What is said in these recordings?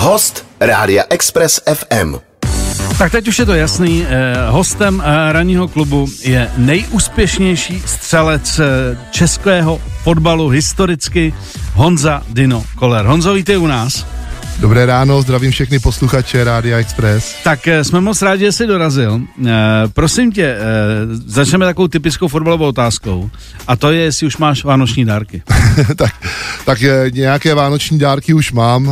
Host Rádia Express FM. Tak teď už je to jasný. Eh, hostem eh, ranního klubu je nejúspěšnější střelec eh, českého fotbalu historicky Honza Dino Koller. Honzo, vítej u nás. Dobré ráno, zdravím všechny posluchače Rádia Express. Tak jsme moc rádi, že jsi dorazil. prosím tě, začneme takovou typickou fotbalovou otázkou. A to je, jestli už máš vánoční dárky. tak, tak nějaké vánoční dárky už mám.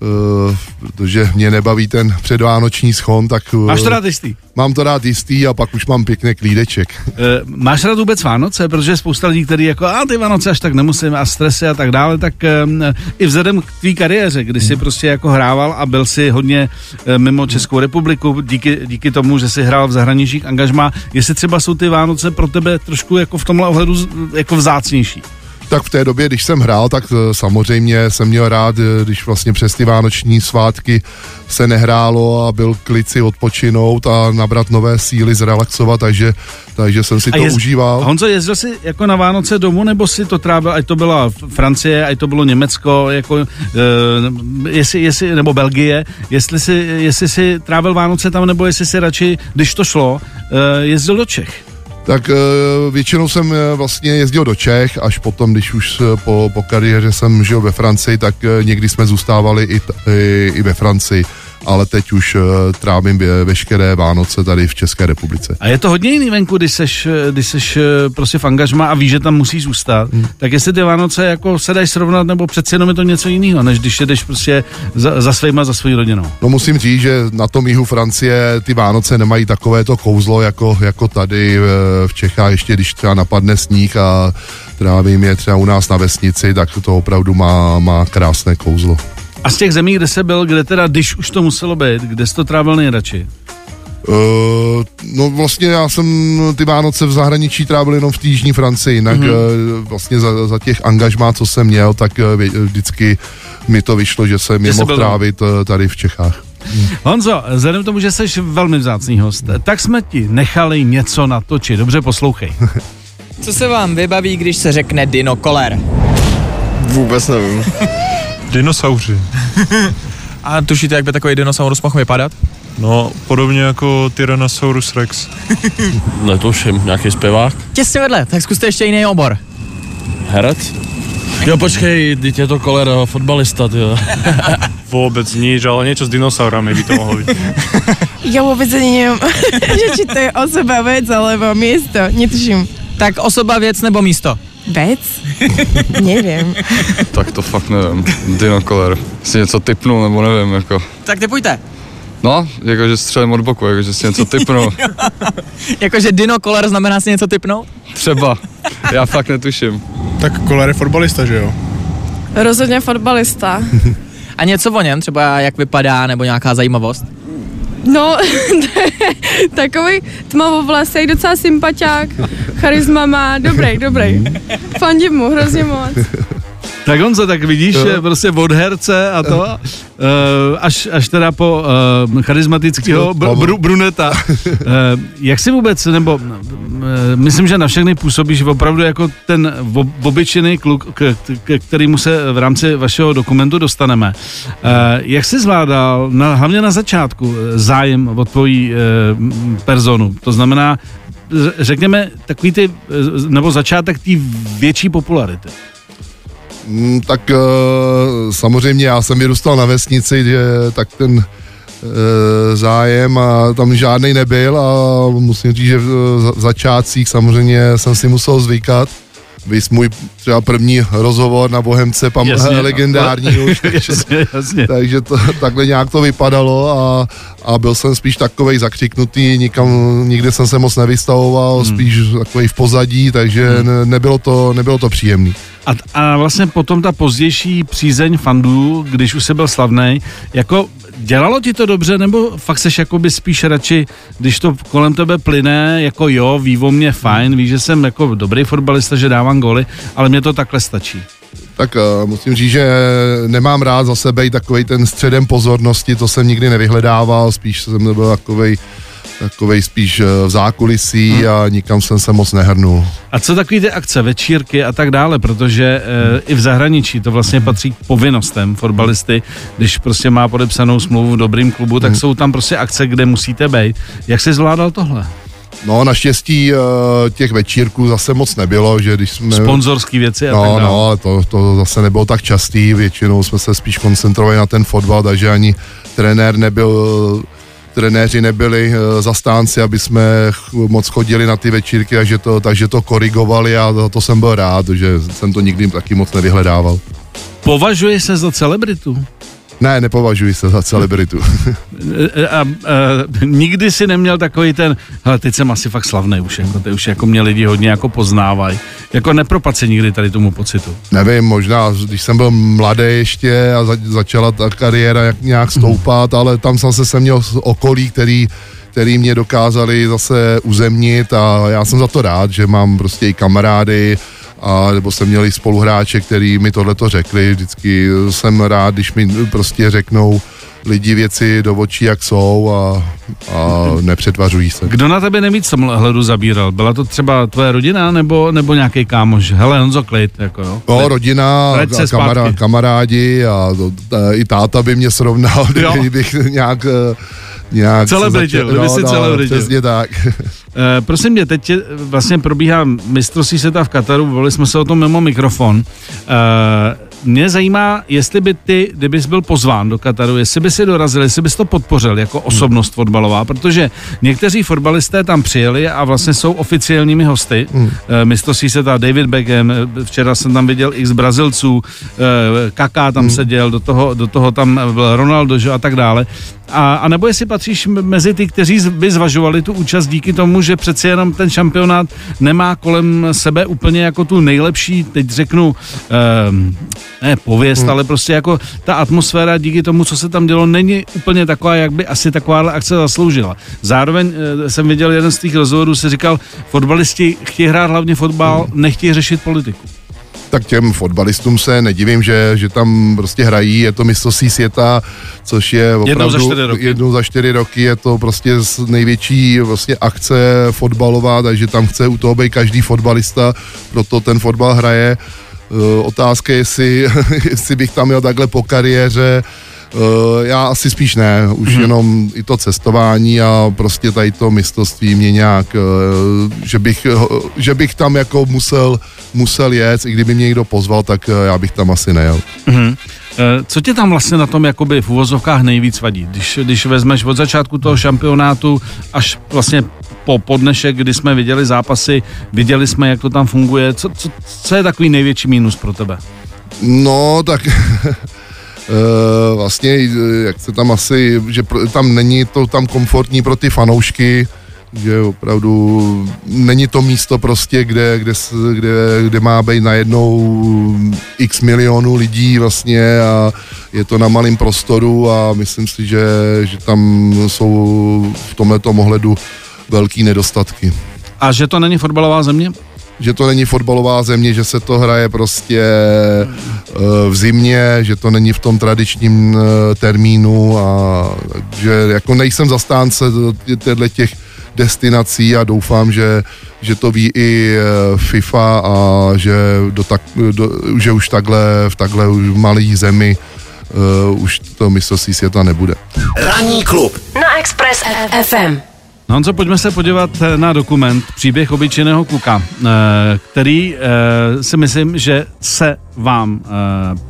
Uh, protože mě nebaví ten předvánoční schon, tak... Uh, Máš to rád jistý? Mám to rád jistý a pak už mám pěkný klídeček. Uh, máš rád vůbec Vánoce? Protože je spousta lidí, kteří jako, a ty Vánoce až tak nemusím a stresy a tak dále, tak uh, i vzhledem k tvý kariéře, kdy jsi hmm. prostě jako hrával a byl si hodně uh, mimo Českou republiku, díky, díky tomu, že jsi hrál v zahraničních angažmá, jestli třeba jsou ty Vánoce pro tebe trošku jako v tomhle ohledu jako vzácnější? Tak v té době, když jsem hrál, tak eh, samozřejmě jsem měl rád, eh, když vlastně přes ty vánoční svátky se nehrálo a byl klid si odpočinout a nabrat nové síly, zrelaxovat, takže, takže jsem si a to jezd, užíval. Honzo, jezdil jsi jako na Vánoce domů, nebo si to trávil, ať to byla Francie, ať to bylo Německo, jako, uh, jestli, jestli, nebo Belgie, jestli si, jestli si trávil Vánoce tam, nebo jestli si radši, když to šlo, uh, jezdil do Čech? Tak eh, většinou jsem eh, vlastně jezdil do Čech, až potom, když už eh, po, po kariéře jsem žil ve Francii, tak někdy jsme zůstávali i, i, i ve Francii ale teď už uh, trávím veškeré Vánoce tady v České republice. A je to hodně jiný venku, když seš, když seš prostě v angažma a víš, že tam musíš zůstat. Hmm. Tak jestli ty Vánoce jako se dají srovnat, nebo přeci jenom je to něco jiného, než když jdeš prostě za, za svýma, za svojí rodinou. No musím říct, že na tom jihu Francie ty Vánoce nemají takové to kouzlo jako, jako tady v Čechách, ještě když třeba napadne sníh a trávím je třeba u nás na vesnici, tak to opravdu má, má krásné kouzlo. A z těch zemí, kde se byl, kde teda, když už to muselo být, kde jsi to trávil nejradši? Uh, no vlastně já jsem ty Vánoce v zahraničí trávil jenom v té jižní Francii, jinak mm-hmm. uh, vlastně za, za těch angažmá, co jsem měl, tak uh, vždycky mi to vyšlo, že jsem je mohl trávit uh, tady v Čechách. Hmm. Honzo, vzhledem k tomu, že jsi velmi vzácný host, tak jsme ti nechali něco natočit. Dobře, poslouchej. Co se vám vybaví, když se řekne Dino Koller? Vůbec nevím. Dinosauři. A tušíte, jak by takový dinosaurus mohl vypadat? No, podobně jako Tyrannosaurus Rex. Netuším, nějaký zpěvák? Těsně vedle, tak zkuste ještě jiný obor. Herec? Jo, počkej, teď je to kolera, fotbalista, jo. Vůbec nic, ale něco s dinosaurami by to mohlo být. Já vůbec ani nevím, že či to je osoba, věc, alebo místo, netuším. Tak osoba, věc nebo místo? Věc? nevím. tak to fakt nevím. Dinokoler. Si něco typnul, nebo nevím, jako. Tak typujte. No, jakože střelím od boku, jakože si něco typnu. jakože Dino Koller znamená si něco typnout? Třeba. Já fakt netuším. Tak Koller je fotbalista, že jo? Rozhodně fotbalista. A něco o něm, třeba jak vypadá, nebo nějaká zajímavost? No, takový tmavovlasý, docela sympatiák, charisma má, dobrý, dobrý. Fandím mu hrozně moc. Tak Honzo, tak vidíš, je prostě od herce a to, uh, až, až teda po uh, charismatického br- br- bruneta. Uh, jak si vůbec, nebo uh, myslím, že na všechny působíš opravdu jako ten obyčejný kluk, k, k kterýmu se v rámci vašeho dokumentu dostaneme. Uh, jak jsi zvládal, na, hlavně na začátku, zájem o tvojí uh, personu? To znamená, řekněme, takový ty, nebo začátek té větší popularity. Mm, tak uh, samozřejmě já jsem vyrůstal na vesnici, že, tak ten uh, zájem a tam žádný nebyl a musím říct, že v začátcích samozřejmě jsem si musel zvykat. Vys můj třeba první rozhovor na Bohemce, pam, jasně, legendární no. už, takže, jasně, jasně. takže to, takhle nějak to vypadalo a, a byl jsem spíš takovej zakřiknutý, nikam, nikde jsem se moc nevystavoval, hmm. spíš takový v pozadí, takže hmm. ne, nebylo to, nebylo to příjemný. A, a vlastně potom ta pozdější přízeň fandů, když už se byl slavný, jako dělalo ti to dobře, nebo fakt seš jakoby spíš radši, když to kolem tebe plyne, jako jo, ví o mě fajn, víš, že jsem jako dobrý fotbalista, že dávám goly, ale mě to takhle stačí. Tak uh, musím říct, že nemám rád za sebe i takový ten středem pozornosti, to jsem nikdy nevyhledával, spíš jsem byl takový takovej spíš eh, v zákulisí Hmm. a nikam jsem se moc nehrnul. A co takový ty akce, večírky a tak dále, protože e, i v zahraničí to vlastně patří k povinnostem fotbalisty, když prostě má podepsanou smlouvu v dobrým klubu, tak jsou tam prostě akce, kde musíte být. Jak jsi zvládal tohle? No naštěstí eh, těch večírků zase moc nebylo, že když jsme... Sponzorský věci a tak No, dále. no, to, to zase nebylo tak častý, většinou jsme se spíš koncentrovali na ten fotbal, takže ani trenér nebyl, trenéři nebyli eh, zastánci, aby jsme moc chodili na ty večírky, takže to, takže to korigovali a to, to jsem byl rád, že jsem to nikdy taky moc nevyhledával. Považuje se za celebritu? Ne, nepovažuji se za celebritu. E, A, a, nikdy si neměl takový ten, hele, teď jsem asi fakt slavný už, jako, ty už jako mě lidi hodně jako poznávají. Jako nepropad se nikdy tady tomu pocitu. Nevím, možná, když jsem byl mladý ještě a za, začala ta kariéra jak, nějak stoupat, ale tam zase jsem měl okolí, který, který mě dokázali zase uzemnit a já jsem za to rád, že mám prostě i kamarády, a nebo jsem měl i spoluhráče, který mi tohle to řekli. Vždycky jsem rád, když mi prostě řeknou lidi věci do očí, jak jsou a, a nepřetvařují se. Kdo na tebe nejvíc hledu zabíral? Byla to třeba tvoje rodina nebo, nebo nějaký kámoš? Hele, Honzo Klid, jako jo. No, rodina, a zpátky. kamarádi a t, i táta by mě srovnal, Jo. kdybych nějak... eh, nějak Celebritil, kdyby si celebritil. Přesně tak. E, prosím mě, teď tě- vlastně probíhá mistrovství světa v Kataru, bavili jsme se o tom mimo mikrofon. E, mě zajímá, jestli by ty, kdybys byl pozván do Kataru, jestli by si dorazil, jestli bys to podpořil jako osobnost fotbalová, protože někteří fotbalisté tam přijeli a vlastně jsou oficiálními hosty. Hmm. E, mistrovství světa David Beckham, e, včera jsem tam viděl x Brazilců, e, Kaká tam hmm. seděl, do toho, do toho tam byl Ronaldo že, a tak dále. A, a nebo jestli patříš mezi ty, kteří z- by zvažovali tu účast díky tomu, že přeci jenom ten šampionát nemá kolem sebe úplně jako tu nejlepší, teď řeknu, ne pověst, hmm. ale prostě jako ta atmosféra díky tomu, co se tam dělo, není úplně taková, jak by asi taková akce zasloužila. Zároveň eh, jsem viděl jeden z těch rozhovorů, se říkal, fotbalisti chtějí hrát hlavně fotbal, nechtějí řešit politiku. Tak těm fotbalistům se nedivím, že, že tam prostě hrají, je to mistrovství světa, což je opravdu Jednou za čtyři roky. jednou za čtyři roky, je to prostě největší vlastně akce fotbalová, takže tam chce u toho být každý fotbalista, proto ten fotbal hraje. Eh, Otázka je, jestli, jestli bych tam měl takhle po kariéře, Eh, já asi spíš ne, už hmm. jenom i to cestování a prostě tady to mistrovství mě nějak, eh, že bych, že bych tam jako musel, musel jet, i kdyby mě někdo pozval, tak já bych tam asi nejel. Eh, Co tě tam vlastně na tom jakoby v uvozovkách nejvíc vadí? Když, když vezmeš od začátku toho šampionátu až vlastně po, po dnešek, kdy jsme viděli zápasy, viděli jsme, jak to tam funguje, co, co, co je takový největší mínus pro tebe? No, tak eh, vlastně, jak se tam asi, že tam není to tam komfortní pro ty fanoušky, že opravdu není to místo prostě, kde, kde, kde, kde má být najednou x milionů lidí vlastně a je to na malém prostoru a myslím si, že, že tam jsou v tomto ohledu velký nedostatky A že to není fotbalová země? že to není fotbalová země, že se to hraje prostě eh, v zimě, že to není v tom tradičním eh, termínu a že jako nejsem zastánce těchto těch destinací a doufám, že, že to ví i eh, FIFA a že, do tak, do, že už takhle v takhle malé zemi uh, už to mistrovství světa nebude. Ranní klub Na Express FM. No Honzo, pojďme se podívat eh, na dokument Příběh obyčejného kluka, eh, který eh, si myslím, že se vám eh,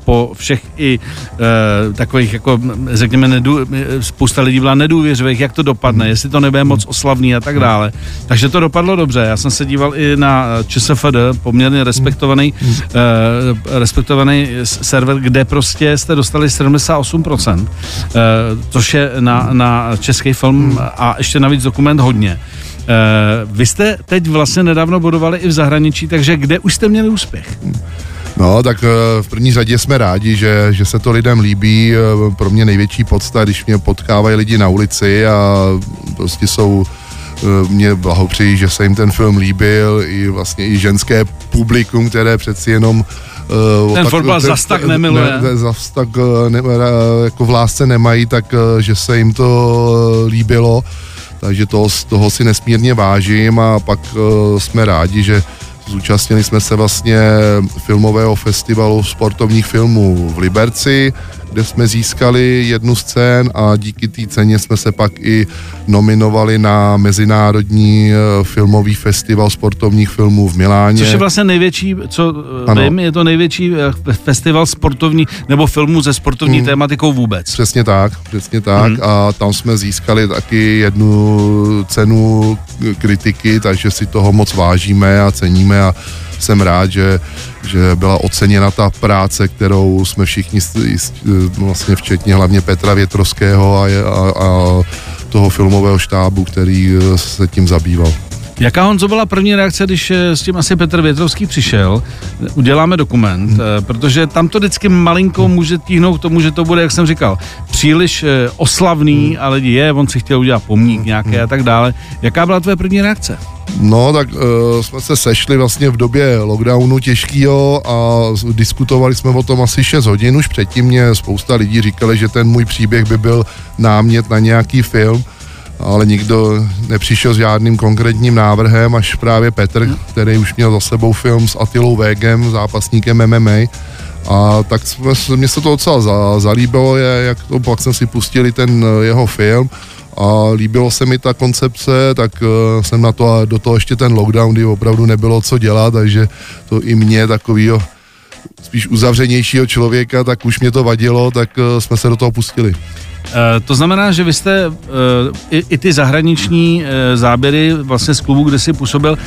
po všech i eh, takových, jako řekněme, nedů, spousta lidí byla nedůvěřivých, jak to dopadne, jestli to nebude moc oslavný a tak dále. Takže to dopadlo dobře. Já jsem se díval i na ČSFD, poměrně respektovaný, eh, respektovaný server, kde prostě jste dostali 78%, eh, což je na, na český film a ještě navíc dokument hodně. Vy jste teď vlastně nedávno bodovali i v zahraničí, takže kde už jste měli úspěch? No, tak eh, v první řadě jsme rádi, že, že se to lidem líbí. Eh, Pro mě největší podsta, když mě potkávají lidi na ulici a prostě jsou eh, mě blahopřejí, že se jim ten film líbil, i vlastně i ženské publikum, které přeci jenom o Ten fotbal zas tak nemiluje. Ne, zas tak ne, jako v lásce nemají, tak že se jim to líbilo takže toho, toho si nesmírně vážím a pak uh, jsme rádi, že Zúčastnili jsme se vlastně filmového festivalu sportovních filmů v Liberci, kde jsme získali jednu z cen a díky té ceně jsme se pak i nominovali na Mezinárodní eh, filmový festival sportovních filmů v Miláně. Což je vlastně největší, co eh, ano. vím, je to největší eh, festival sportovní nebo filmů se sportovní hmm. tématikou vůbec. Přesně tak, přesně tak hmm. a tam jsme získali taky jednu cenu kritiky, takže si toho moc vážíme a ceníme a jsem rád, že, že byla oceněna ta práce, kterou jsme všichni, vlastně včetně hlavně Petra Větrovského a, a, a toho filmového štábu, který se tím zabýval. Jaká Honzo byla první reakce, když eh, s tím asi Petr Větrovský přišel? Uděláme dokument, hmm. Protože tam to vždycky malinko může tíhnout k tomu, že to bude, jak jsem říkal, příliš eh, oslavný, hmm. ale je, on si chtěl udělat pomník hmm. nějaký a tak dále. Jaká byla tvoje první reakce? No, tak uh, jsme se sešli vlastně v době lockdownu těžkýho a diskutovali jsme o tom asi 6 hodin. Už předtím mě spousta lidí říkali, že ten můj příběh by byl námět na nějaký film ale nikdo nepřišel s žádným konkrétním návrhem, až právě Petr, který už měl za sebou film s Atilou Vegem, zápasníkem MMA, a. Tak mě se to docela za, zalíbilo, je, jak to pak jsem si pustili ten eh, jeho film. A líbilo se mi ta koncepce, tak uh, jsem na to a do toho ještě ten lockdown, kdy opravdu nebylo co dělat, takže to i mě takovýho spíš uzavřenějšího člověka, tak už mě to vadilo, tak uh, jsme se do toho pustili. Eh, to znamená, že vy jste uh, i, i ty zahraniční uh, záběry vlastně z klubu, kde si působil,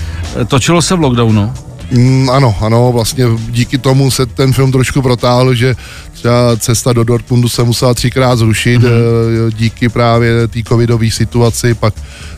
točilo se v lockdownu? Mm, ano, ano, vlastně díky tomu se ten film trošku protáhl, že třeba cesta do Dortmundu se musela třikrát zrušit mm-hmm. díky právě té covidové situaci, pak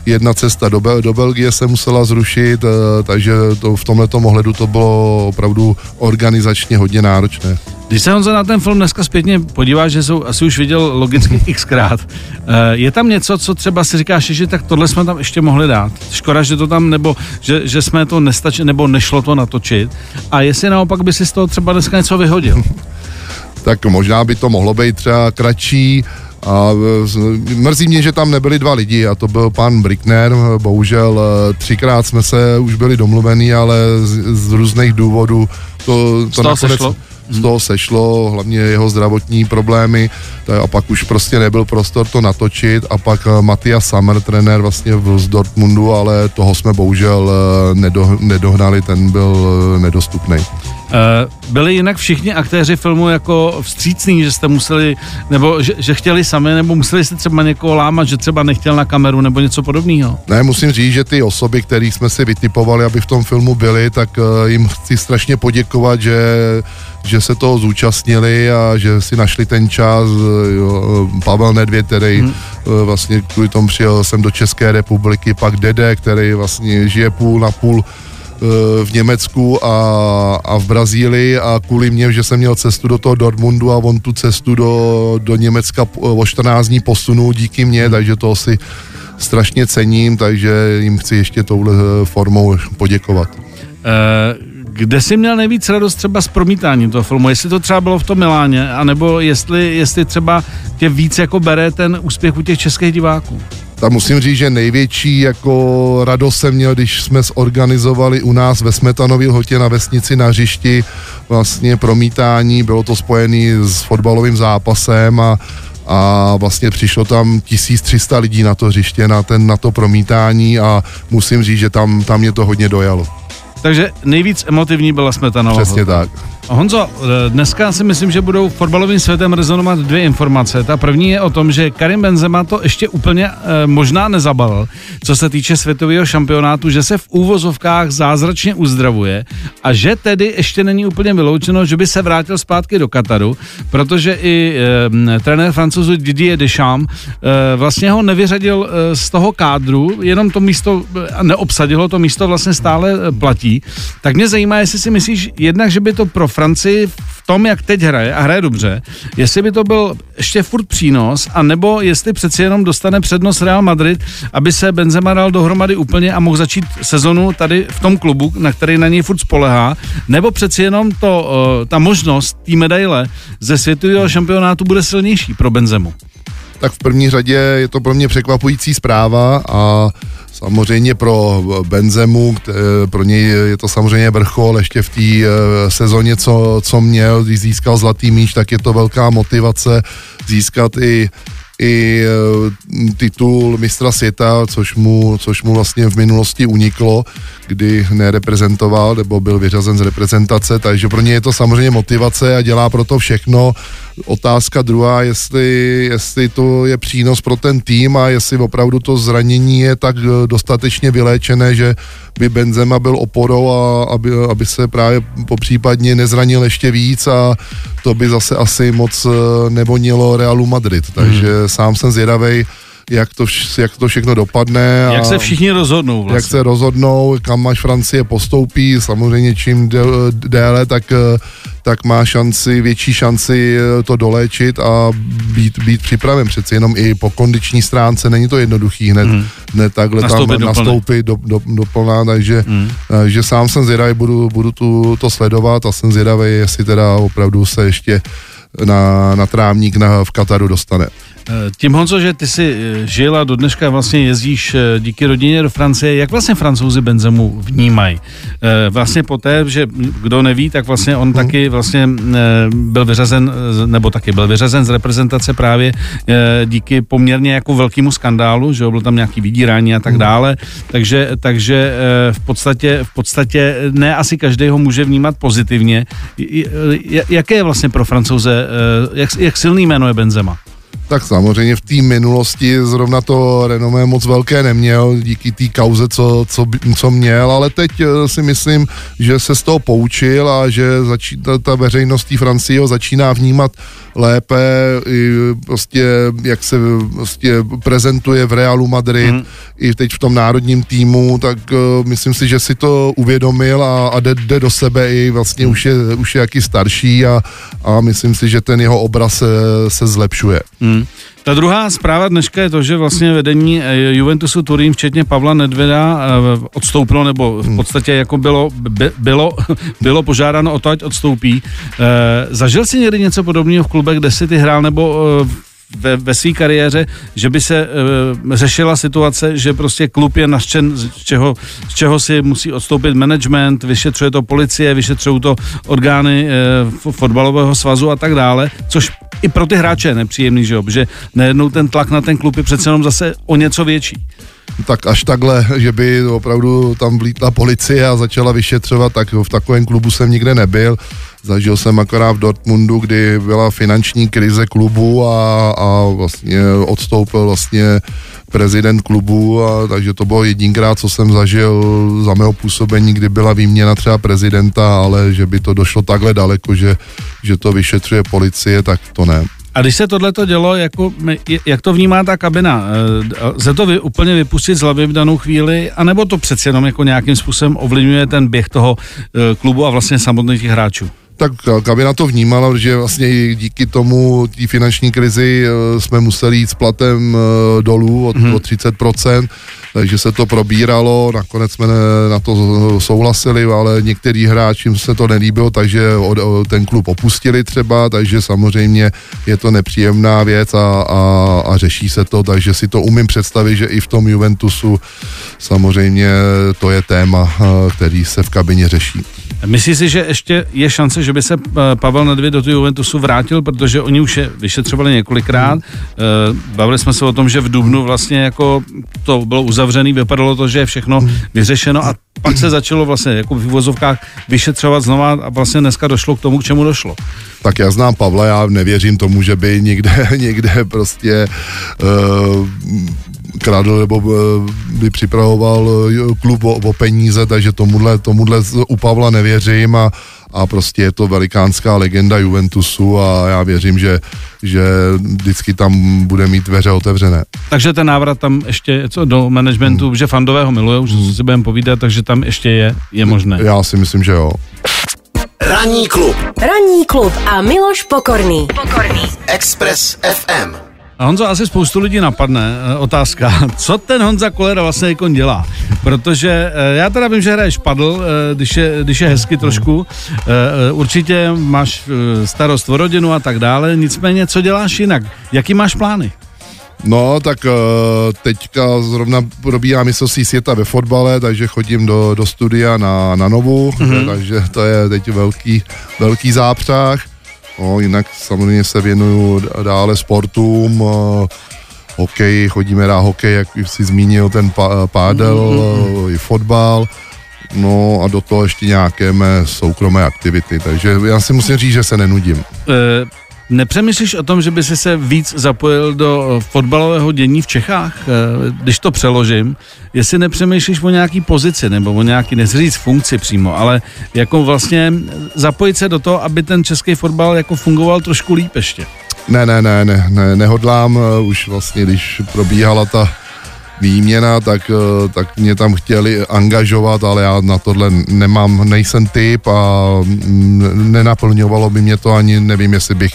jedna cesta do, Bel- do Belgie se musela zrušit, takže to, v tomhle ohledu to bylo opravdu organizačně hodně náročné. Když se Honza na ten film dneska zpětně podívá, že jsou asi už viděl logicky xkrát, eh, je tam něco, co třeba si říkáš, že tak tohle jsme tam ještě mohli dát. Škoda, že to tam, nebo že, že jsme to nestačili, nebo nešlo to natočit. A jestli naopak by si z toho třeba dneska něco vyhodil. tak možná by to mohlo být třeba kratší, a mrzí mě, že tam nebyli dva lidi a to byl pan Brickner, bohužel eh, třikrát jsme se už byli domluvení, ale z, z různých důvodů to, to nakonec... Sešlo? z toho sešlo, hlavně jeho zdravotní problémy a pak už prostě nebyl prostor to natočit a pak eh, Matias Sammer, trenér vlastně z Dortmundu, ale toho jsme bohužel eh, nedo, nedohnali, ten byl nedostupný. Byli jinak všichni aktéři filmu jako vstřícní, že jste museli, nebo že, že chtěli sami, nebo museli jste třeba někoho lámat, že třeba nechtěl na kameru, nebo něco podobného? Ne, musím říct, že ty osoby, které jsme si vytipovali, aby v tom filmu byli, tak jim chci strašně poděkovat, že že se toho zúčastnili a že si našli ten čas. Jo, Pavel Nedvěd, který hmm. vlastně kvůli tomu přijel sem do České republiky, pak Dede, který vlastně žije půl na půl eh, v Německu a, a v Brazílii a kvůli mě, že jsem měl cestu do toho Dortmundu a on tu cestu do, do Německa o 14 dní posunul díky mně, hmm. takže to si strašně cením, takže jim chci ještě touhle eh, formou poděkovat. Uh kde jsi měl nejvíc radost třeba z promítání toho filmu? Jestli to třeba bylo v tom Miláně, anebo jestli, jestli třeba tě víc jako bere ten úspěch u těch českých diváků? Tam musím říct, že největší jako radost jsem měl, když jsme zorganizovali u nás ve Smetanově lhotě na vesnici na hřišti vlastně promítání, bylo to spojené s fotbalovým zápasem a a vlastně přišlo tam 1300 lidí na to hřiště, na, ten, na to promítání a musím říct, že tam, tam mě to hodně dojalo. Takže nejvíc emotivní byla Smetanova. Přesně tak. Honzo, eh, dneska si myslím, že budou fotbalovým světem rezonovat dvě informace. Ta první je o tom, že Karim Benzema to ještě úplně e, možná nezabalil, co se týče světového šampionátu, že se v úvozovkách zázračně uzdravuje a že tedy ještě není úplně vyloučeno, že by se vrátil zpátky do Kataru, protože i e, trenér francouzu Didier Deschamps e, vlastně ho nevyřadil e, z toho kádru, jenom to místo e, neobsadilo, to místo vlastně stále platí. Tak mě zajímá, jestli si myslíš jednak, že by to pro Francii v tom, jak teď hraje a hraje dobře, jestli by to byl ještě furt přínos, a nebo jestli přeci jenom dostane přednost Real Madrid, aby se Benzema dal dohromady úplně a mohl začít sezonu tady v tom klubu, na který na něj furt spolehá, nebo přeci jenom to, ta možnost té medaile ze světového šampionátu bude silnější pro Benzemu. tak v první řadě je to pro mě překvapující zpráva a samozřejmě pro Benzemu, pro něj je to samozřejmě vrchol ještě v té eh, sezóně, co, co měl, když získal zlatý míč, tak je to velká motivace získat i i e, titul mistra světa, což mu, což mu vlastně v minulosti uniklo, kdy nereprezentoval nebo byl vyřazen z reprezentace, takže pro ně je to samozřejmě motivace a dělá pro to všechno. Otázka druhá, jestli, jestli to je přínos pro ten tým a jestli opravdu to zranění je tak e, dostatečně vyléčené, že by Benzema byl oporou a aby, aby se právě popřípadně nezranil ještě víc a to by zase asi moc e, nevonilo Realu Madrid, takže hmm. sám jsem zvědavej, jak to, vš- jak to všechno dopadne. Jak a se všichni rozhodnou vlastně. jak se rozhodnou, kam až Francie postoupí, samozřejmě čím déle, tak, eh, tak má šanci, větší šanci eh, to doléčit a být, být připraven. Přeci jenom i po kondiční stránce není to jednoduchý hned, hmm. hned takhle Nastoupit tam do nastoupit do, do, do plná, takže, hmm. že sám jsem zvědavý, budu, budu tu, to sledovat a jsem zvědavý, jestli teda opravdu se ještě na, na trávník na, v Kataru dostane. Eh, Tím Honzo, že ty si eh, žil a do dneška vlastně jezdíš eh, díky rodině do Francie, jak vlastně francouzi Benzemu vnímají? Vlastně poté, že kdo neví, tak vlastně on taky vlastně byl vyřazen, nebo taky byl vyřazen z reprezentace právě díky poměrně jako velkému skandálu, že jo, byl tam nějaký vydírání a tak dále, takže, takže v podstatě, v podstatě ne asi každý ho může vnímat pozitivně. Jaké je vlastně pro francouze, jak, jak silný jméno je Benzema? Tak samozřejmě v té minulosti zrovna to renomé moc velké neměl díky té kauze, co, co, co měl, ale teď eh, si myslím, že se z toho poučil a že začí, ta, ta veřejnost té Francie ho začíná vnímat lépe, i prostě jak se prostě prezentuje v Realu Madrid, mm. i teď v tom národním týmu, tak uh, myslím si, že si to uvědomil a, a jde, jde do sebe i vlastně mm. už, je, už je jaký starší a, a myslím si, že ten jeho obraz se, se zlepšuje. Hmm. Ta druhá zpráva dneška je to, že vlastně vedení eh, Juventusu Turín, včetně Pavla Nedvěda, eh, odstoupilo, nebo v podstatě jako bylo, by, bylo, bylo požádáno o to, ať odstoupí. Eh, Zažil jsi někdy něco podobného v klubech, kde jsi ty hrál, nebo ve, ve své kariéře, že by se uh, řešila situace, že prostě klub je naštěn, z čeho, z čeho si musí odstoupit management, vyšetřuje to policie, vyšetřují to orgány uh, fotbalového svazu a tak dále, což i pro ty hráče je nepříjemný, že jo, protože najednou ten tlak na ten klub je přece jenom zase o něco větší. Tak až takhle, že by opravdu tam vlítla policie a začala vyšetřovat, tak v takovém klubu jsem nikde nebyl. Zažil jsem akorát v Dortmundu, kdy byla finanční krize klubu a, a vlastně odstoupil vlastně prezident klubu, a, takže to bylo jedinkrát, co jsem zažil za mého působení, kdy byla výměna třeba prezidenta, ale že by to došlo takhle daleko, že, že to vyšetřuje policie, tak to ne. A když se tohle to dělo, jako, jak to vnímá ta kabina? Eh, Lze to vy, úplně vypustit z hlavy v danou chvíli, anebo to přeci jenom jako nějakým způsobem ovlivňuje ten běh toho eh, klubu a vlastně samotných těch hráčů? Tak kabina to vnímala, že vlastně díky tomu, té finanční krizi eh, jsme museli jít s platem eh, dolů o, mm-hmm. o 30%, takže se to probíralo, nakonec jsme na to souhlasili, ale některý hráčům se to nelíbilo, takže ten klub opustili třeba, takže samozřejmě je to nepříjemná věc a, a, a řeší se to, takže si to umím představit, že i v tom Juventusu samozřejmě to je téma, eh, který se v kabině řeší. Myslíš si, že ještě je šance, že by se eh, Pavel Nedvěd do Juventusu vrátil, protože oni už je vyšetřovali několikrát. Eh, Bavili jsme se o tom, že v Dubnu vlastně jako to bylo uzavřený, vypadalo to, že je všechno vyřešeno a pak se začalo vlastně jako v uvozovkách vyšetřovat znova a vlastně dneska došlo k tomu, k čemu došlo. Tak já znám Pavla, já nevěřím tomu, že by někde, někde prostě uh, kradl nebo uh, by připravoval uh, klub o, o peníze, takže tomuhle, tomuhle u Pavla nevěřím a, a prostě je to velikánská legenda Juventusu a já věřím, že, že vždycky tam bude mít dveře otevřené. Takže ten návrat tam ještě co do managementu, hmm. že fandové ho milujou, že si budeme povídat, takže tam ještě je, je možné. Já si myslím, že jo. Ranní klub Ranní klub a Miloš Pokorný. Pokorný. Express FM. A Honzo, asi spoustu lidí napadne eh, otázka, co ten Honza Kolera vlastně jako dělá? Protože eh, já teda vím, že hraješ padl, eh, když je, když je hezky trošku, určitě máš starost o rodinu a tak dále, nicméně co děláš jinak? Jaký máš plány? No, tak teďka zrovna probíhá mistrovství světa ve fotbale, takže chodím do, do studia na, na Novu, mm-hmm. takže to je teď velký, velký zápřah. No, jinak samozřejmě se věnuju dále sportům, uh, hokej, chodíme hrát hokej, jak jsi zmínil, ten pa, pádel, mm-hmm. i fotbal. No a do toho ještě nějaké mé soukromé aktivity, takže já si musím říct, že se nenudím. E, nepřemýšlíš o tom, že by si se víc zapojil do fotbalového dění v Čechách, e, když to přeložím, jestli nepřemýšlíš o nějaký pozici nebo o nějaký, nechci říct funkci přímo, ale jako vlastně zapojit se do toho, aby ten český fotbal jako fungoval trošku líp ještě. Ne, ne, ne, ne, ne nehodlám, už vlastně, když probíhala ta výměna, tak, tak mě tam chtěli angažovat, ale já na tohle nemám, nejsem typ a nenaplňovalo by mě to ani, nevím, jestli bych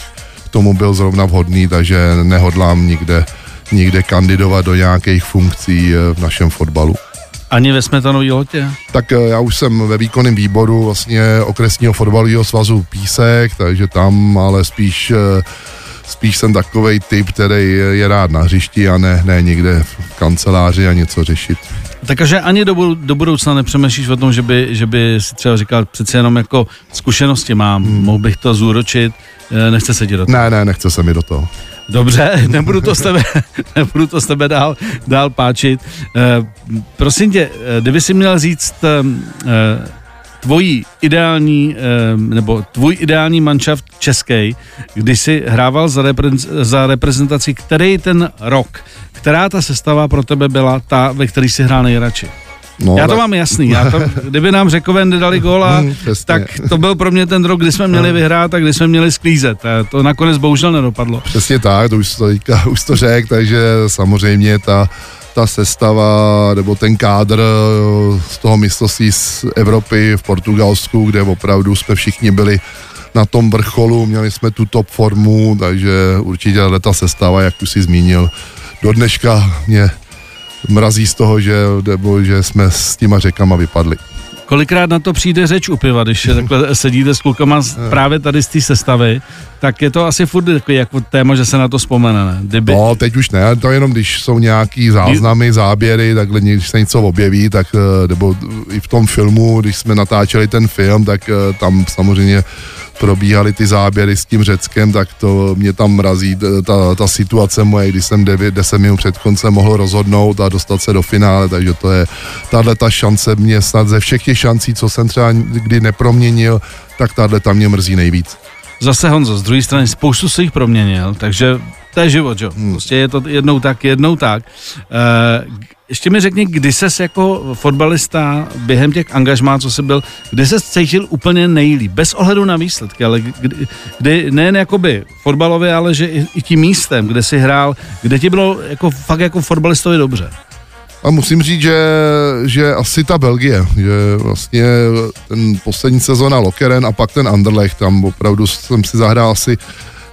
tomu byl zrovna vhodný, takže nehodlám nikde, nikde kandidovat do nějakých funkcí v našem fotbalu. Ani ve Smetanový lotě? Tak já už jsem ve výkonném výboru vlastně okresního fotbalového svazu Písek, takže tam ale spíš spíš jsem takový typ, který je rád na hřišti a ne, ne někde v kanceláři a něco řešit. Takže ani do, do budoucna nepřemýšlíš o tom, že by, že by si třeba říkal, přece jenom jako zkušenosti mám, hmm. mohl bych to zúročit, eh, nechce se ti do toho. Ne, ne, nechce se mi do toho. Dobře, nebudu to s tebe, nebudu to s tebe dál, dál páčit. E, prosím tě, eh, kdyby si měl říct e, tvojí ideální, nebo tvůj ideální manšaft český, kdy jsi hrával za, repre- za reprezentaci, který ten rok, která ta sestava pro tebe byla ta, ve který jsi hrál nejradši? No, já to tak... mám jasný. Já to, kdyby nám Řekové nedali góla, hmm, tak to byl pro mě ten rok, kdy jsme měli vyhrát a kdy jsme měli sklízet. To nakonec bohužel nedopadlo. Přesně tak, to už to, už to řek, takže samozřejmě ta ta sestava nebo ten kádr eh, z toho mistrovství z Evropy v Portugalsku, kde opravdu jsme všichni byli na tom vrcholu, měli jsme tu top formu, takže určitě ta sestava, jak už si zmínil, do dneška mě mrazí z toho, že, nebo že jsme s těma řekama vypadli. Kolikrát na to přijde řeč u piva, když takhle sedíte s klukama právě tady z té sestavy, tak je to asi furt takový jako téma, že se na to vzpomene, ne? Kdyby... No, teď už ne, to jenom když jsou nějaký záznamy, záběry, takhle když se něco objeví, tak eh, nebo i v tom filmu, když jsme natáčeli ten film, tak eh, tam samozřejmě probíhaly ty záběry s tím Řeckem, tak to mě tam mrazí ta, ta situace moje, když jsem 9, 10 minut před koncem mohl rozhodnout a dostat se do finále, takže to je, tahle ta šance mě snad ze všech těch šancí, co jsem třeba kdy neproměnil, tak tahle tam mě mrzí nejvíc. Zase Honzo, z druhé strany spoustu se jich proměnil, takže to je život, jo. Hmm. Prostě je to jednou tak, jednou tak. E, ještě mi řekni, kdy ses jako fotbalista během těch angažmá, co jsi byl, kdy ses cítil úplně nejlíp, bez ohledu na výsledky, ale kdy, kdy nejen jakoby fotbalově, ale že i, i tím místem, kde jsi hrál, kde ti bylo jako fakt jako fotbalistovi dobře. A musím říct, že, že asi ta Belgie, že vlastně ten poslední sezona Lokeren a pak ten Anderlecht, tam opravdu jsem si zahrál asi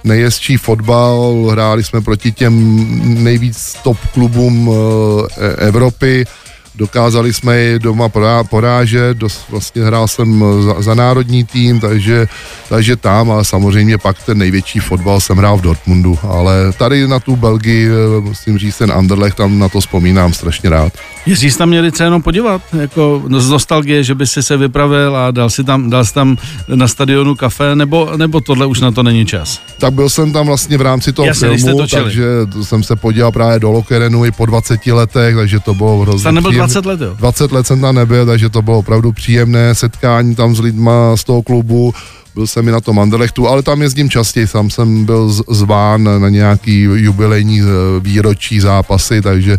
nejjezdčí fotbal, hráli jsme proti těm nejvíc top klubům e, Evropy, dokázali jsme je doma porážet, dost, vlastně hrál jsem za, za národní tým, takže, takže tam, ale samozřejmě pak ten největší fotbal jsem hrál v Dortmundu, ale tady na tu Belgii, eh, musím říct, ten Anderlecht, tam na to vzpomínám strašně rád. Jestli jsi tam měli třeba jenom podívat, jako z nostalgie, že by si se vypravil a dal si tam, dal si tam na stadionu kafe, nebo, nebo tohle už na to není čas? Tak byl jsem tam vlastně v rámci toho Jasně, filmu, takže jsem se podíval právě do Lokerenu i po 20 letech, takže to bylo hrozně 20 let, jo? 20 let jsem tam nebyl, takže to bylo opravdu příjemné setkání tam s lidma z toho klubu, byl jsem i na tom Anderlechtu, ale tam jezdím častěji, sám jsem byl zván na nějaký jubilejní eh, výročí zápasy, takže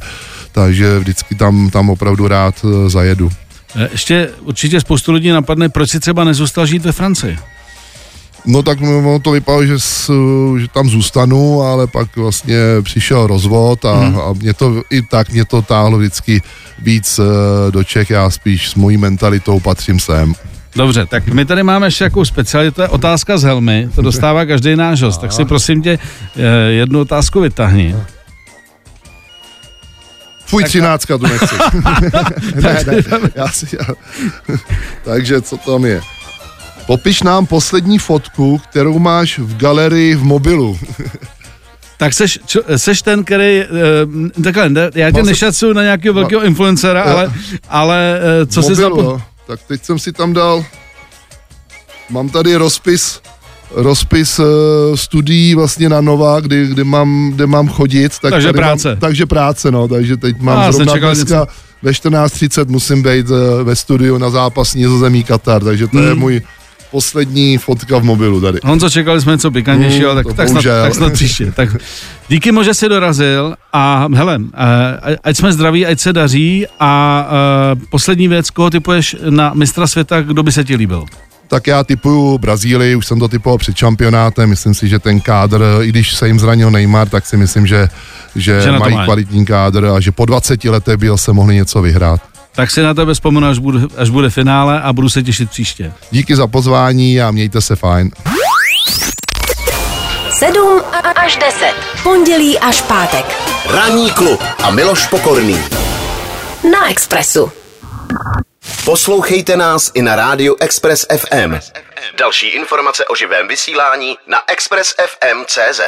takže vždycky tam, tam opravdu rád eh, zajedu. Eh, ještě určitě spoustu lidí napadne, proč si třeba nezůstal žít ve Francii? No tak no, to vypadalo, že, že tam zůstanu, ale pak vlastně přišel rozvod a, hmm. a mě to i tak mě to táhlo vždycky víc eh, do Čech, já spíš s mojí mentalitou patřím sem. Dobře, tak my tady máme ještě jakou specialitu, je otázka z helmy, to dostává každý náš host, tak si prosím tě jednu otázku vytahni. Fuj, třináctka, tu nechci. ne, ne, já si, já. Takže co tam je? Popiš nám poslední fotku, kterou máš v galerii v mobilu. Tak seš, čo, seš ten, který, uh, takhle, ne, já tě nešacuju na nějakého velkého influencera, Já- ale, ale uh, co jsi Mobil, zapo... jo. Tak teď jsem si tam dal, mám tady rozpis, rozpis uh, studií vlastně na Nova, kdy, kdy mám, kde mám chodit. Tak Takže práce. Mám, takže práce, no, takže teď mám A, zrovna dneska ve 14.30 musím být uh, ve studiu na zápas Nizozemí Katar, takže to je Hmm. můj poslední fotka v mobilu tady. Honzo, čekali jsme něco pikantnějšího, Mm, tak, to tak, snad, tak snad příště. Tak díky moc, že jsi dorazil a hele, eh, ať jsme zdraví, ať se daří a eh, poslední věc, koho typuješ na mistra světa, kdo by se ti líbil? Tak já typuju Brazílii, už jsem to typoval před šampionátem, myslím si, že ten kádr, i když se jim zranil Neymar, tak si myslím, že, že, Že mají mají. kvalitní kádr a že po 20 letech by se mohli něco vyhrát. Tak si na tebe vzpomenu, až bude, až bude finále a budu se těšit příště. Díky za pozvání a mějte se fajn. 7 až 10. Pondělí až pátek. Ranní klub a Miloš Pokorný. Na Expressu. Poslouchejte nás i na rádiu Express FM. Další informace o živém vysílání na expressfm.cz.